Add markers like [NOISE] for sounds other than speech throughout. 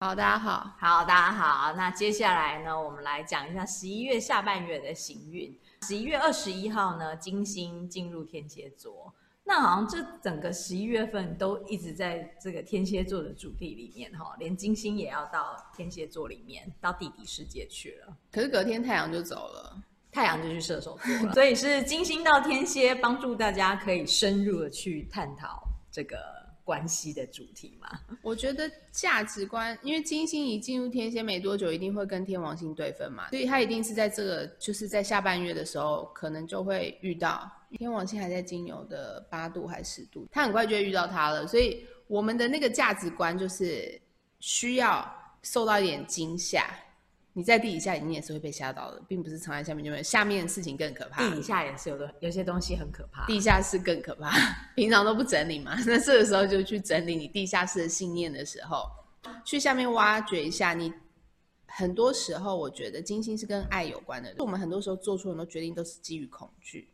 好，大家好，好，大家好。那接下来呢，我们来讲一下十一月下半月的行运。十一月二十一号呢，金星进入天蝎座。那好像这整个十一月份都一直在这个天蝎座的主题里面哈，连金星也要到天蝎座里面，到地底世界去了。可是隔天太阳就走了，太阳就去射手座了。[LAUGHS] 所以是金星到天蝎，帮助大家可以深入的去探讨这个。关系的主题嘛，我觉得价值观，因为金星一进入天蝎没多久，一定会跟天王星对分嘛，所以他一定是在这个，就是在下半月的时候，可能就会遇到天王星还在金牛的八度还是十度，他很快就会遇到他了，所以我们的那个价值观就是需要受到一点惊吓。你在地底下，你也是会被吓到的，并不是藏在下面就没有。下面的事情更可怕。地底下也是有的，有些东西很可怕。地下室更可怕，平常都不整理嘛。那这个时候就去整理你地下室的信念的时候，去下面挖掘一下。你很多时候，我觉得金星是跟爱有关的。我们很多时候做出很多决定都是基于恐惧。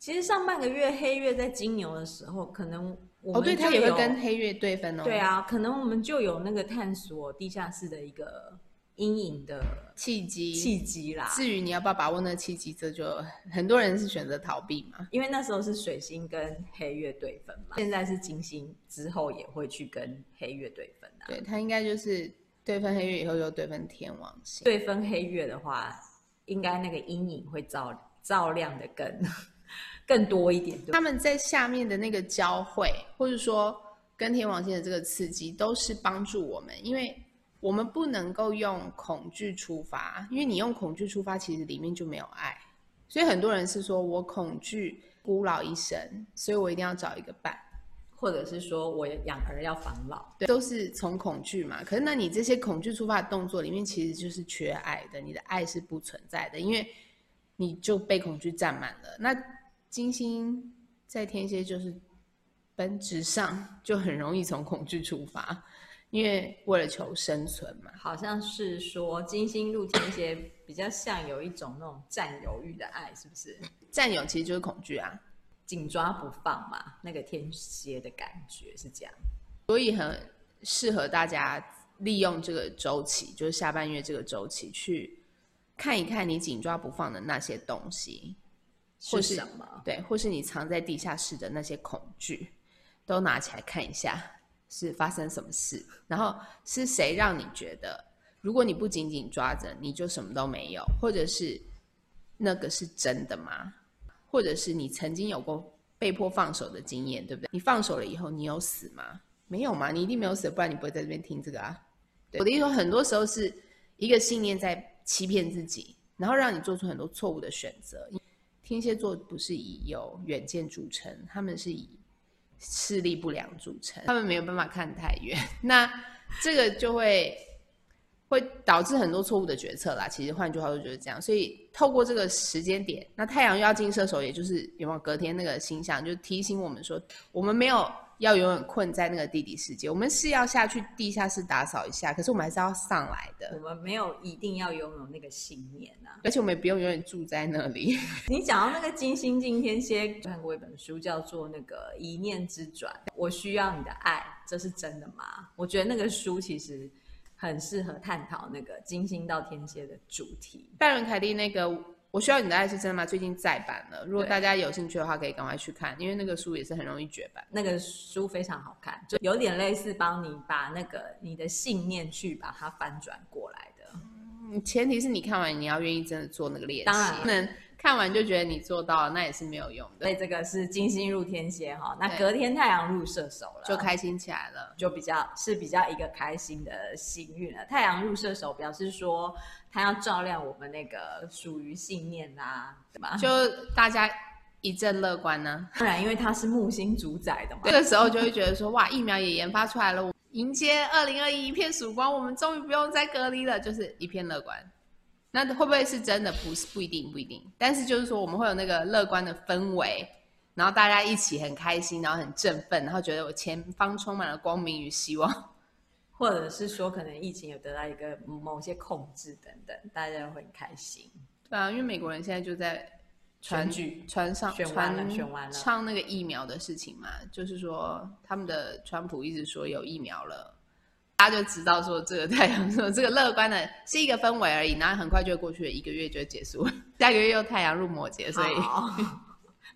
其实上半个月黑月在金牛的时候，可能我哦，对，它也会跟黑月对分哦。对啊，可能我们就有那个探索地下室的一个。阴影的契机，契机啦。至于你要不要把握那个契机，这就很多人是选择逃避嘛。因为那时候是水星跟黑月对分嘛，现在是金星之后也会去跟黑月对分啊。对，他应该就是对分黑月以后又对分天王星。对分黑月的话，应该那个阴影会照照亮的更 [LAUGHS] 更多一点。他们在下面的那个交汇，或者说跟天王星的这个刺激，都是帮助我们，因为。我们不能够用恐惧出发，因为你用恐惧出发，其实里面就没有爱。所以很多人是说我恐惧孤老一生，所以我一定要找一个伴，或者是说我养儿要防老，对，都是从恐惧嘛。可是那你这些恐惧出发的动作里面，其实就是缺爱的，你的爱是不存在的，因为你就被恐惧占满了。那金星在天蝎就是本质上就很容易从恐惧出发。因为为了求生存嘛，好像是说金星入天蝎比较像有一种那种占有欲的爱，是不是？占有其实就是恐惧啊，紧抓不放嘛，那个天蝎的感觉是这样，所以很适合大家利用这个周期，就是下半月这个周期去看一看你紧抓不放的那些东西，或是什么？对，或是你藏在地下室的那些恐惧，都拿起来看一下。是发生什么事？然后是谁让你觉得，如果你不紧紧抓着，你就什么都没有？或者是那个是真的吗？或者是你曾经有过被迫放手的经验，对不对？你放手了以后，你有死吗？没有吗？你一定没有死，不然你不会在这边听这个啊。我的意思说，很多时候是一个信念在欺骗自己，然后让你做出很多错误的选择。天蝎座不是以有远见著称，他们是以。视力不良组成，他们没有办法看太远，[LAUGHS] 那这个就会会导致很多错误的决策啦。其实换句话说就是这样，所以透过这个时间点，那太阳又要进射手，也就是有没有隔天那个星象，就提醒我们说，我们没有。要永远困在那个地底世界，我们是要下去地下室打扫一下，可是我们还是要上来的。我们没有一定要拥有那个信念啊，而且我们也不用永远住在那里。[LAUGHS] 你讲到那个金星进天蝎，看过一本书叫做《那个一念之转》，我需要你的爱，这是真的吗？我觉得那个书其实很适合探讨那个金星到天蝎的主题。拜伦凯利那个。我需要你的爱是真的吗？最近再版了，如果大家有兴趣的话，可以赶快去看，因为那个书也是很容易绝版。那个书非常好看，就有点类似帮你把那个你的信念去把它翻转过来的。嗯，前提是你看完你要愿意真的做那个练习，当然不能看完就觉得你做到了，那也是没有用的。所以这个是金星入天蝎哈，那隔天太阳入射手了，就开心起来了，就比较是比较一个开心的幸运了。太阳入射手表示说。他要照亮我们那个属于信念啊，对吧？就大家一阵乐观呢、啊。当然，因为它是木星主宰的嘛。这个时候就会觉得说，哇，疫苗也研发出来了，迎接二零二一一片曙光，我们终于不用再隔离了，就是一片乐观。那会不会是真的？不是，不一定，不一定。但是就是说，我们会有那个乐观的氛围，然后大家一起很开心，然后很振奋，然后觉得我前方充满了光明与希望。[LAUGHS] 或者是说，可能疫情有得到一个某些控制等等，大家会很开心。对啊，因为美国人现在就在传举传上选完了，选完了，唱那个疫苗的事情嘛，就是说他们的川普一直说有疫苗了，大家就知道说这个太阳说 [LAUGHS] 这个乐观的是一个氛围而已，然后很快就会过去了，一个月就会结束了，[LAUGHS] 下个月又太阳入摩羯，所以。[LAUGHS]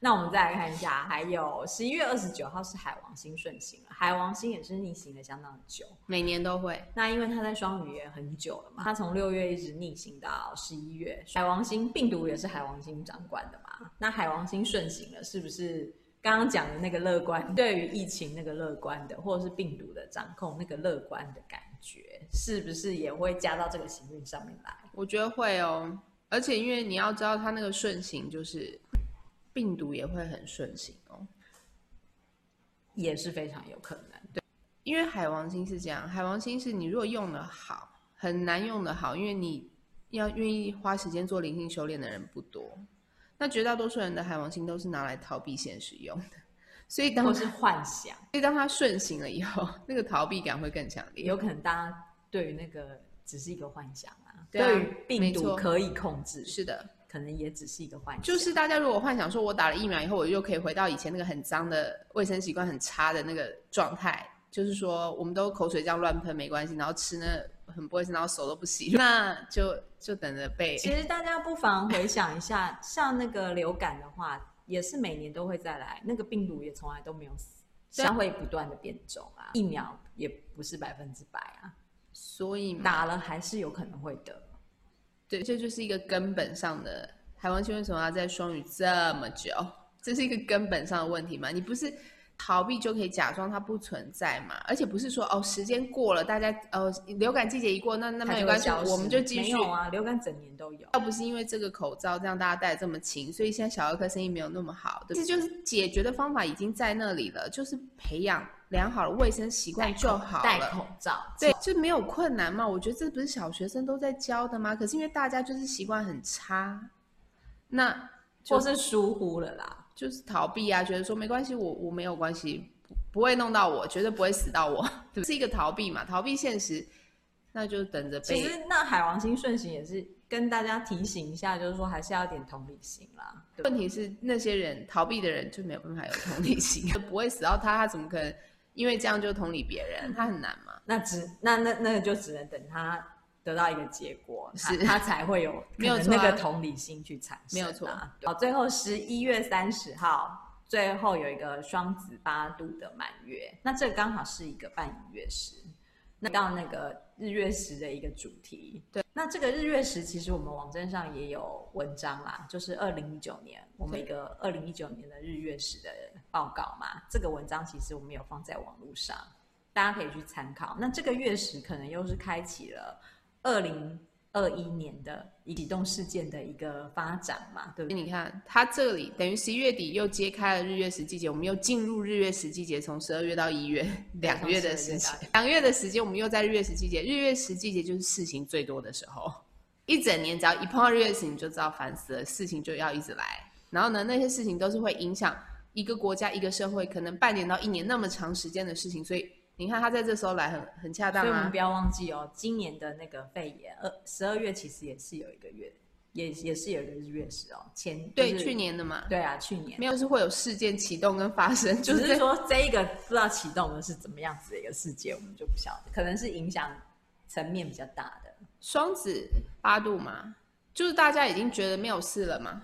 那我们再来看一下，还有十一月二十九号是海王星顺行了，海王星也是逆行了相当久，每年都会。那因为它在双鱼也很久了嘛，它从六月一直逆行到十一月。海王星病毒也是海王星掌管的嘛，那海王星顺行了，是不是刚刚讲的那个乐观，对于疫情那个乐观的，或者是病毒的掌控那个乐观的感觉，是不是也会加到这个行运上面来？我觉得会哦，而且因为你要知道，它那个顺行就是。病毒也会很顺行哦，也是非常有可能。对，因为海王星是这样，海王星是你如果用的好，很难用的好，因为你要愿意花时间做灵性修炼的人不多。那绝大多数人的海王星都是拿来逃避现实用的，所以当是幻想。所以当它顺行了以后，那个逃避感会更强烈。有可能大家对于那个只是一个幻想啊，对，啊对于病毒可以控制，是的。可能也只是一个幻想，就是大家如果幻想说，我打了疫苗以后，我就可以回到以前那个很脏的卫生习惯很差的那个状态，就是说我们都口水这样乱喷没关系，然后吃那很不卫生，然后手都不洗，那就就等着被。其实大家不妨回想一下，[LAUGHS] 像那个流感的话，也是每年都会再来，那个病毒也从来都没有死，它会不断的变种啊，疫苗也不是百分之百啊，所以打了还是有可能会得。对，这就是一个根本上的海王星为什么要在双语这么久？这是一个根本上的问题嘛？你不是逃避就可以假装它不存在嘛？而且不是说哦，时间过了，大家哦，流感季节一过，那那没关系，我们就继续。没有啊，流感整年都有。要不是因为这个口罩这样大家戴这么勤，所以现在小儿科生意没有那么好。其实就是解决的方法已经在那里了，就是培养。良好的卫生习惯就好了。戴口罩，对，就没有困难嘛。我觉得这不是小学生都在教的吗？可是因为大家就是习惯很差，那或是疏忽了啦，就是逃避啊，觉得说没关系，我我没有关系，不不会弄到我，绝对不会死到我，[LAUGHS] 对？是一个逃避嘛，逃避现实，那就等着被。其实那海王星顺行也是。跟大家提醒一下，就是说还是要点同理心啦。问题是那些人逃避的人就没有办法有同理心，[LAUGHS] 不会死到他，他怎么可能因为这样就同理别人？他很难嘛。那只那那那就只能等他得到一个结果，是他，他才会有 [LAUGHS] 没有那个同理心去产生。没有错。好，最后十一月三十号，最后有一个双子八度的满月，那这刚好是一个半隐月食。那到那个日月食的一个主题，对，那这个日月食其实我们网站上也有文章啦，就是二零一九年我们一个二零一九年的日月食的报告嘛，这个文章其实我们有放在网络上，大家可以去参考。那这个月食可能又是开启了二零。二一年的启动事件的一个发展嘛，对不对？你看，它这里等于十一月底又揭开了日月食季节，我们又进入日月食季节，从十二月到一月两个月的时间，两个月的时间，我们又在日月食季节。日月食季节就是事情最多的时候，一整年只要一碰到日月食，你就知道烦死了，事情就要一直来。然后呢，那些事情都是会影响一个国家、一个社会，可能半年到一年那么长时间的事情，所以。你看他在这时候来很很恰当啊，所以我们不要忘记哦，今年的那个肺炎，二十二月其实也是有一个月，也也是有一个日月食哦，前、就是、对去年的嘛，对啊，去年没有是会有事件启动跟发生，就是，是说这一个不知道启动的是怎么样子的一个事件，我们就不晓得，可能是影响层面比较大的。双子八度嘛，就是大家已经觉得没有事了嘛。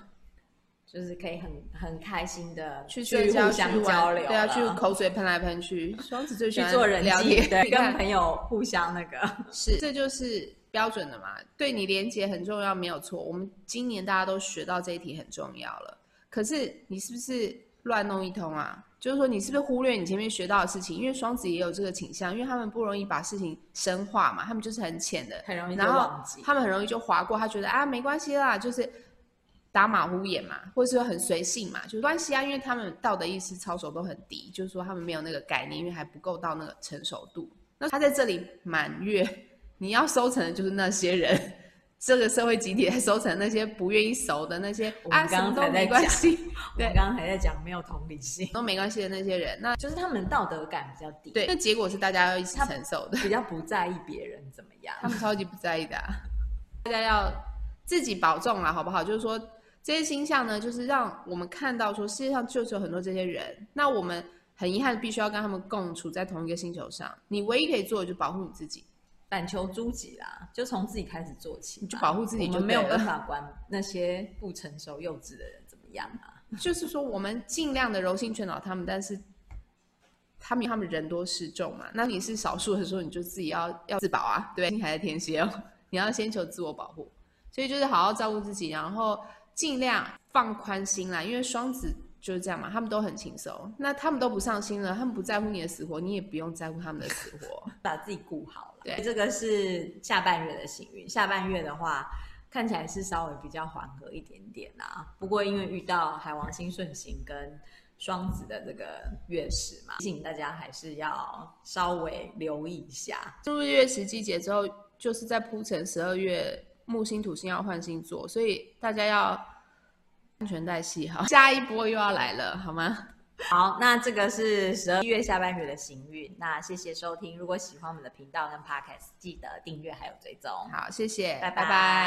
就是可以很很开心的去去互相交流，对啊，去口水喷来喷去。双子最喜欢去做人聊天，对，[LAUGHS] 跟朋友互相那个 [LAUGHS] 是，这就是标准的嘛。对你连接很重要，没有错。我们今年大家都学到这一题很重要了。可是你是不是乱弄一通啊？就是说你是不是忽略你前面学到的事情？因为双子也有这个倾向，因为他们不容易把事情深化嘛，他们就是很浅的，很容易就忘记。他们很容易就划过，他觉得啊没关系啦，就是。打马虎眼嘛，或者说很随性嘛，就关系啊，因为他们道德意识操守都很低，就是说他们没有那个概念，因为还不够到那个成熟度。那他在这里满月，你要收成的就是那些人，这个社会集体在收成那些不愿意熟的那些，我们刚刚才在讲，啊、对，刚刚还在讲没有同理心都没关系的那些人，那就是他们道德感比较低。对，那结果是大家要一起承受的，比较不在意别人怎么样，他们超级不在意的、啊，大家要自己保重了，好不好？就是说。这些星象呢，就是让我们看到说，世界上就是有很多这些人。那我们很遗憾，必须要跟他们共处在同一个星球上。你唯一可以做的，就保护你自己，反求诸己啦，就从自己开始做起，你就保护自己就，就没有办法管那些不成熟、幼稚的人怎么样啊。[LAUGHS] 就是说，我们尽量的柔性劝导他们，但是他们他们人多势众嘛，那你是少数的时候，你就自己要要自保啊，对，你还在天蝎哦，[LAUGHS] 你要先求自我保护，所以就是好好照顾自己，然后尽量放宽心啦，因为双子。就是这样嘛，他们都很轻松，那他们都不上心了，他们不在乎你的死活，你也不用在乎他们的死活，[LAUGHS] 把自己顾好了。对，这个是下半月的幸运，下半月的话看起来是稍微比较缓和一点点啦。不过因为遇到海王星顺行跟双子的这个月食嘛，提醒大家还是要稍微留意一下。进入月食季节之后，就是在铺陈十二月木星土星要换星座，所以大家要。安全带系好，[LAUGHS] 下一波又要来了，好吗？好，那这个是十二月下半月的行运。那谢谢收听，如果喜欢我们的频道跟 Podcast，记得订阅还有追踪。好，谢谢，拜拜。拜拜。